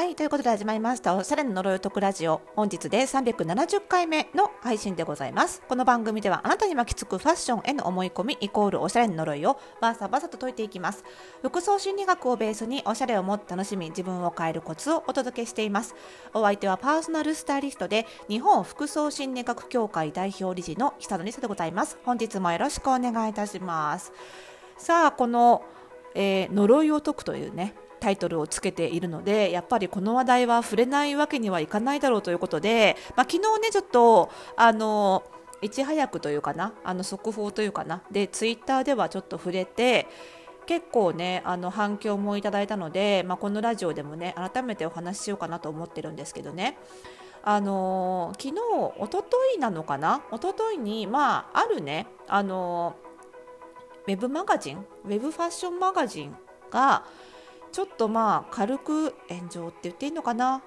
はいということで始まりましたおしゃれの呪いを解くラジオ。本日で370回目の配信でございます。この番組ではあなたに巻きつくファッションへの思い込みイコールおしゃれの呪いをバーサバサと解いていきます。服装心理学をベースにおしゃれをもっと楽しみ自分を変えるコツをお届けしています。お相手はパーソナルスタイリストで日本服装心理学協会代表理事の久野理沙でございます。本日もよろしくお願いいたします。さあこの、えー、呪いを解くというねタイトルをつけているのでやっぱりこの話題は触れないわけにはいかないだろうということで、まあ、昨日ねちょっとあのいち早くというかなあの速報というかなでツイッターではちょっと触れて結構ねあの反響もいただいたので、まあ、このラジオでもね改めてお話ししようかなと思ってるんですけどね。あの昨日おとといなのかなおとといにまああるねあのウェブマガジンウェブファッションマガジンがちょっとまあ軽く炎上って言っていいのかな？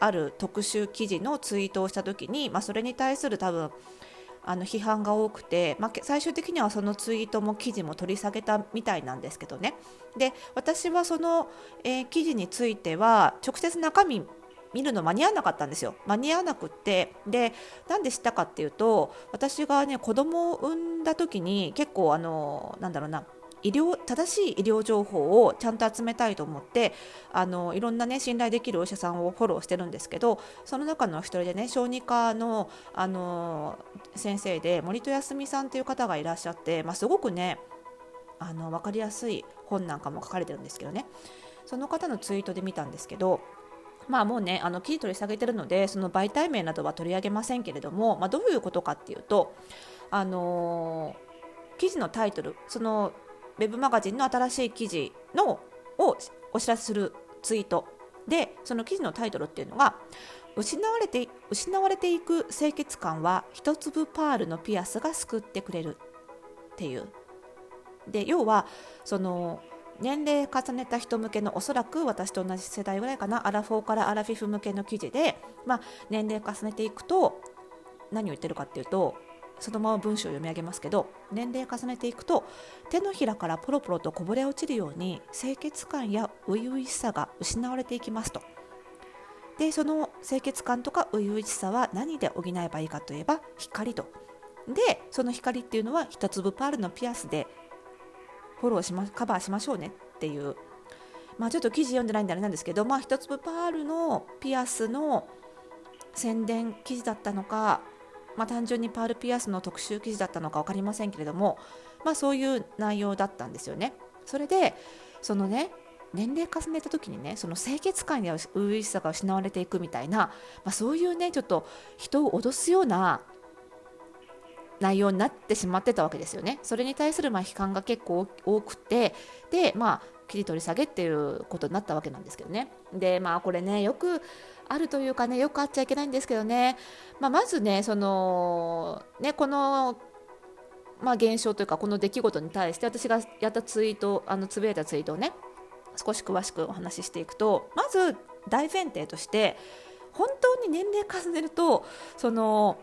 ある特集記事のツイートをした時に、まあ、それに対する多分あの批判が多くて、まあ、最終的にはそのツイートも記事も取り下げたみたいなんですけどね。で私はその、えー、記事については直接中身見るの間に合わなかったんですよ。間に合わなくって。でなんで知ったかっていうと私がね子供を産んだ時に結構あのなんだろうな医療正しい医療情報をちゃんと集めたいと思ってあのいろんな、ね、信頼できるお医者さんをフォローしてるんですけどその中の一人でね小児科のあの先生で森戸康美さんという方がいらっしゃって、まあ、すごくねあの分かりやすい本なんかも書かれてるんですけどね。その方のツイートで見たんですけどまあもうねあの記事取り下げてるのでその媒体名などは取り上げませんけれども、まあ、どういうことかっていうとあの記事のタイトルそのウェブマガジンの新しい記事のをお知らせするツイートでその記事のタイトルっていうのが失われて失われていく清潔感は一粒パールのピアスが救ってくれる。っていう。で要はその年齢重ねた人向けのおそらく私と同じ世代ぐらいかなアラフォーからアラフィフ向けの記事で、まあ、年齢重ねていくと何を言ってるかっていうとそのまま文章を読み上げますけど年齢重ねていくと手のひらからポロポロとこぼれ落ちるように清潔感や初々しさが失われていきますと。でその清潔感とか初々しさは何で補えばいいかといえば光と。でその光っていうのは一粒パールのピアスでフォローしまカバーしましょうねっていう。まあちょっと記事読んでないんであれなんですけどまあ一粒パールのピアスの宣伝記事だったのかまあ、単純にパール・ピアスの特集記事だったのか分かりませんけれども、まあ、そういう内容だったんですよね。それでそのね年齢重ねた時にねその清潔感や初々しさが失われていくみたいな、まあ、そういうねちょっと人を脅すような内容になってしまってたわけですよね。それに対するまあ批判が結構多くてでまあ切り取り下げっていうことになったわけなんですけどね。でまあこれねよくあるというかねよくあっちゃいけないんですけどね、まあ、まずねそのねこのまあ、現象というかこの出来事に対して私がやったツイートあのつぶやいたツイートをね少し詳しくお話ししていくとまず大前提として本当に年齢重ねるとその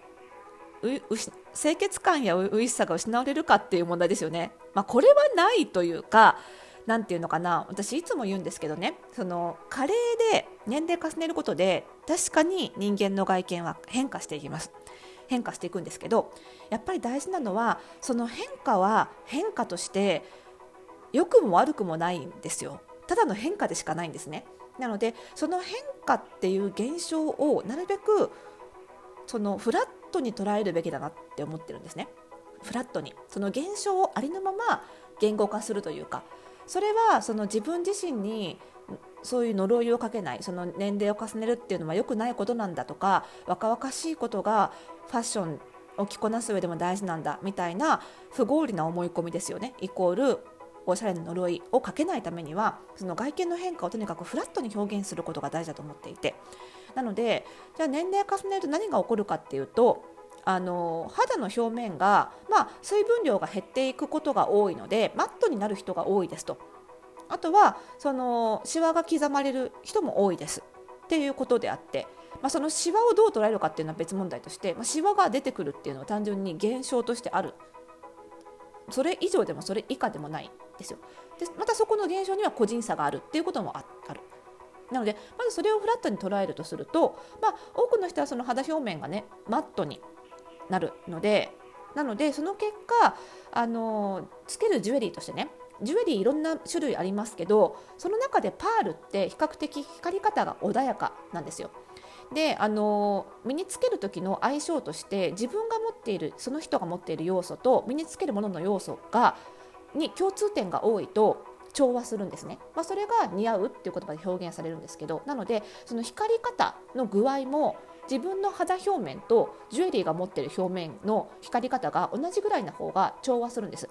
清潔感や初々しさが失われるかっていう問題ですよね。まあ、これはないというか何て言うのかな私いつも言うんですけどねその加齢で年齢重ねることで確かに人間の外見は変化していきます。変化していくんですけどやっぱり大事なのはその変化は変化として良くも悪くもないんですよ。ただの変化でしかないんですね。なのでその変化っていう現象をなるべくそのフラットに捉えるべきだなって思ってるんですね。フラットに。その現象をありのまま言語化するというかそれはその自分自身にそういう呪いをかけないその年齢を重ねるっていうのは良くないことなんだとか若々しいことがファッションを着こなす上でも大事なんだみたいな不合理な思い込みですよね。イコールおしゃれな呪いをかけないためにはその外見の変化をとにかくフラットに表現することが大事だと思っていて。なのでじゃあ年齢を重ねると何が起こるかっていうとあの肌の表面が、まあ、水分量が減っていくことが多いのでマットになる人が多いですと。あとはそのシワが刻まれる人も多いです。っていうことであって、まあ、そのシワをどう捉えるかっていうのは別問題として、まあ、シワが出てくるっていうのは単純に現象としてある。それ以上でもそれ以下でもないですよ。でまたそこの現象には個人差がある。っていうこともある。なのでまずそれをフラットに捉えるとすると、まあ、多くの人はその肌表面がねマットになるのでなのでその結果あのつけるジュエリーとしてねジュエリーいろんな種類ありますけどその中でパールって比較的光り方が穏やかなんですよ。であの身につける時の相性として自分が持っているその人が持っている要素と身につけるものの要素がに共通点が多いと調和するんですね、まあ、それが似合うっていう言葉で表現されるんですけどなのでその光り方の具合も自分の肌表面とジュエリーが持っている表面の光り方が同じぐらいな方が調和するんです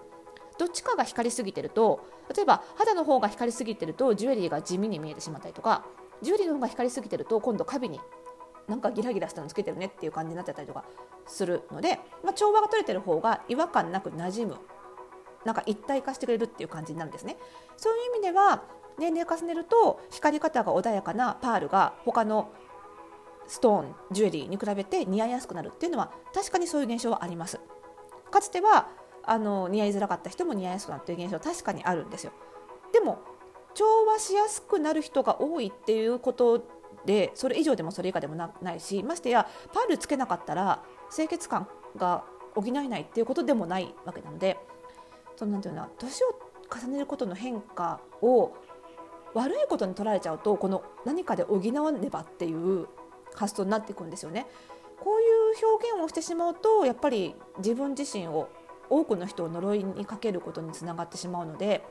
どっちかが光りすぎてると例えば肌の方が光りすぎてるとジュエリーが地味に見えてしまったりとかジュエリーの方が光りすぎてると今度カビになんかギラギラしたのつけてるねっていう感じになっちゃったりとかするので、まあ、調和が取れてる方が違和感なく馴染むなんか一体化してくれるっていう感じになるんですね。そういう意味では年齢重ねると光り方が穏やかなパールが他のストーンジュエリーに比べて似合いやすくなるっていうのは確かにそういう現象はあります。かつてはあの似合いづらかった人も似合いやすくなっていう現象は確かにあるんですよ。でも調和しやすくなる人が多いっていうことでそれ以上でもそれ以下でもないしましてやパールつけなかったら清潔感が補えないっていうことでもないわけなのでそのなんていうのは年を重ねることの変化を悪いことに捉えちゃうとこの何かで補わねばっていう発想になっていくんですよね。こういう表現をしてしまうとやっぱり自分自身を多くの人を呪いにかけることにつながってしまうので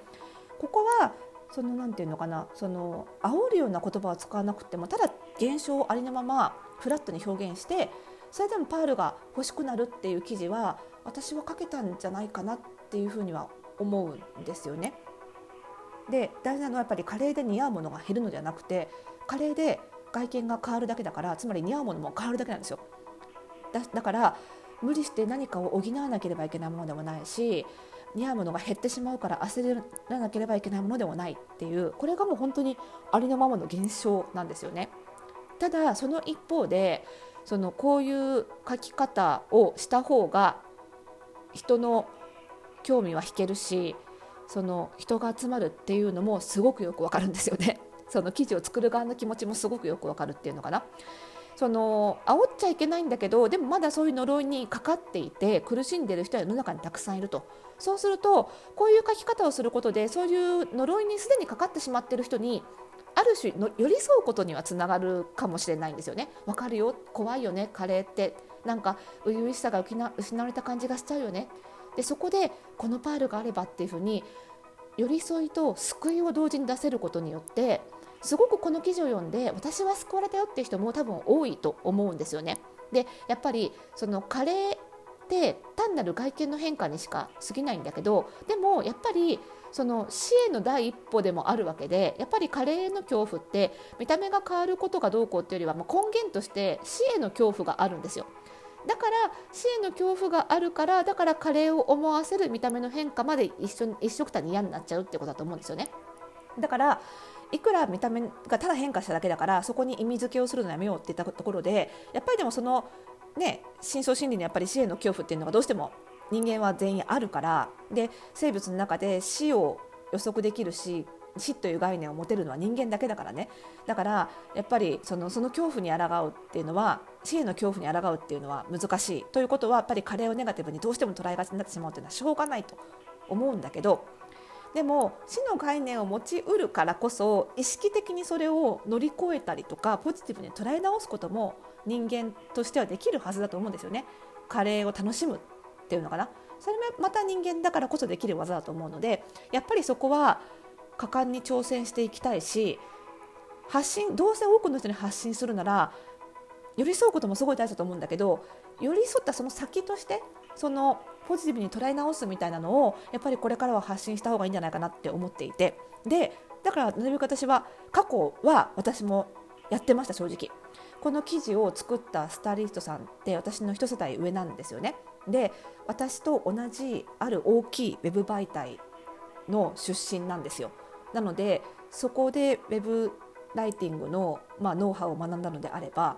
ここはそのなんていうのかなその煽るような言葉を使わなくてもただ現象をありのままフラットに表現してそれでもパールが欲しくなるっていう記事は私は書けたんじゃないかなっていうふうには思うんですよね。で大事なのはやっぱり加齢で似合うものが減るのではなくて加齢で外見が変わるだけだからつまり似合うものも変わるだけなんですよ。だから無理して何かを補わなければいけないものでもないし似合うものが減ってしまうから焦らなければいけないものでもないっていうこれがもう本当にありのままの現象なんですよね。ただその一方でそのこういう書き方をした方が人の興味は引けるしその人が集まるっていうのもすごくよくわかるんですよね。その記事を作る側の気持ちもすごくよくわかるっていうのかな。その煽っちゃいけないんだけどでもまだそういう呪いにかかっていて苦しんでる人は世の中にたくさんいるとそうするとこういう書き方をすることでそういう呪いにすでにかかってしまってる人にある種の寄り添うことにはつながるかもしれないんですよね。わかるよ怖いよねカレーってなんか初々しさが失われた感じがしちゃうよね。でそこでこのパールがあればっていうふうに寄り添いと救いを同時に出せることによってすごくこの記事を読んで私は救われたよっていう人も多分多いと思うんですよね。でやっぱりその加齢って単なる外見の変化にしか過ぎないんだけどでもやっぱりその死への第一歩でもあるわけでやっぱり加齢の恐怖って見た目が変わることがどうこうっていうよりはもう根源として死への恐怖があるんですよ。だから死への恐怖があるからだから加齢を思わせる見た目の変化まで一緒一緒くたに嫌になっちゃうってことだと思うんですよね。だからいくら見た目がただ変化しただけだからそこに意味付けをするのやめようって言ったところでやっぱりでもそのね深層心理のやっぱり死への恐怖っていうのがどうしても人間は全員あるからで生物の中で死を予測できるし死という概念を持てるのは人間だけだからね。だからやっぱりそのその恐怖に抗うっていうのは死への恐怖に抗うっていうのは難しいということはやっぱり加齢をネガティブにどうしても捉えがちになってしまうというのはしょうがないと思うんだけどでも死の概念を持ちうるからこそ意識的にそれを乗り越えたりとかポジティブに捉え直すことも人間としてはできるはずだと思うんですよね。加齢を楽しむっていうのかなそれもまた人間だからこそできる技だと思うのでやっぱりそこは果敢に挑戦していきたいし発信どうせ多くの人に発信するなら寄り添うこともすごい大事だと思うんだけど寄り添ったその先としてそのポジティブに捉え直すみたいなのをやっぱりこれからは発信した方がいいんじゃないかなって思っていて。でだからなるべく私は過去は私もやってました正直。この記事を作ったスタイリストさんって私の一世代上なんですよね。で私と同じある大きいウェブ媒体の出身なんですよ。なのでそこでウェブライティングの、まあ、ノウハウを学んだのであれば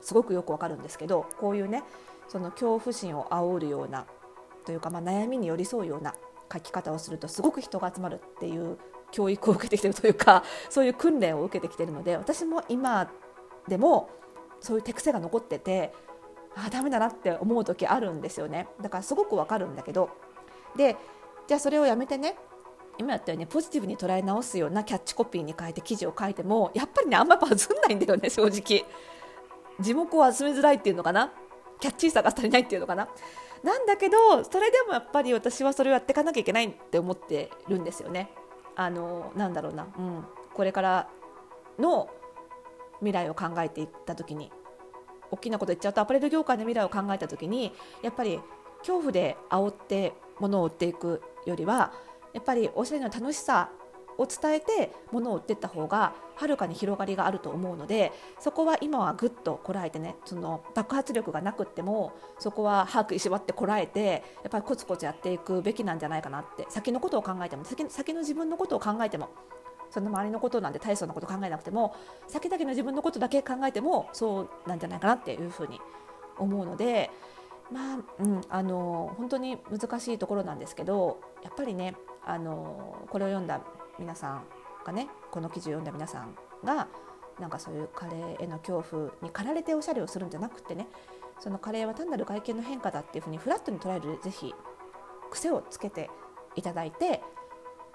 すごくよくわかるんですけどこういうねその恐怖心を煽るようなというか、まあ、悩みに寄り添うような書き方をするとすごく人が集まるっていう教育を受けてきてるというか そういう訓練を受けてきてるので私も今でもそういう手癖が残っててああダメだなって思う時あるんですよね。だからすごくわかるんだけどでじゃあそれをやめてね今やったようにポジティブに捉え直すようなキャッチコピーに変えて記事を書いてもやっぱりねあんまバズんないんだよね 正直。字幕を集めづらいっていうのかな？キャッチーさが足りないっていうのかな？なんだけどそれでもやっぱり私はそれをやっていかなきゃいけないって思ってるんですよね。あのなんだろうな、うん、これからの未来を考えていった時に。大きなこと言っちゃうとアパレル業界の未来を考えた時にやっぱり恐怖で煽って物を売っていくよりはやっぱりおしゃれの楽しさを伝えて物を売っていった方がはるかに広がりがあると思うのでそこは今はぐっとこらえてねその爆発力がなくってもそこは歯食いしばってこらえてやっぱりコツコツやっていくべきなんじゃないかなって先のことを考えても先先の自分のことを考えてもその周りのことなんて大層なこと考えなくても先々の自分のことだけ考えてもそうなんじゃないかなっていうふうに思うので。まあうん、あの本当に難しいところなんですけどやっぱりねあのこれを読んだ皆さんがねこの記事を読んだ皆さんがなんかそういうカレーへの恐怖に駆られておしゃれをするんじゃなくてねそのカレーは単なる外見の変化だっていうふうにフラットに捉えるぜひ癖をつけていただいて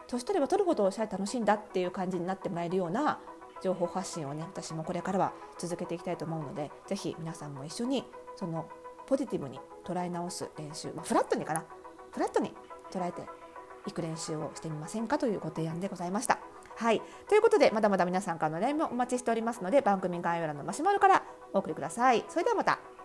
年取れば取るほどおしゃれ楽しいんだっていう感じになってもらえるような情報発信をね私もこれからは続けていきたいと思うのでぜひ皆さんも一緒にそのポジティブに捉え直す練習、まあ、フラットにかな。フラットに捉えていく練習をしてみませんかというご提案でございました。はい。ということで、まだまだ皆さんからの LINE もお待ちしておりますので、番組概要欄のマシュマロからお送りください。それではまた。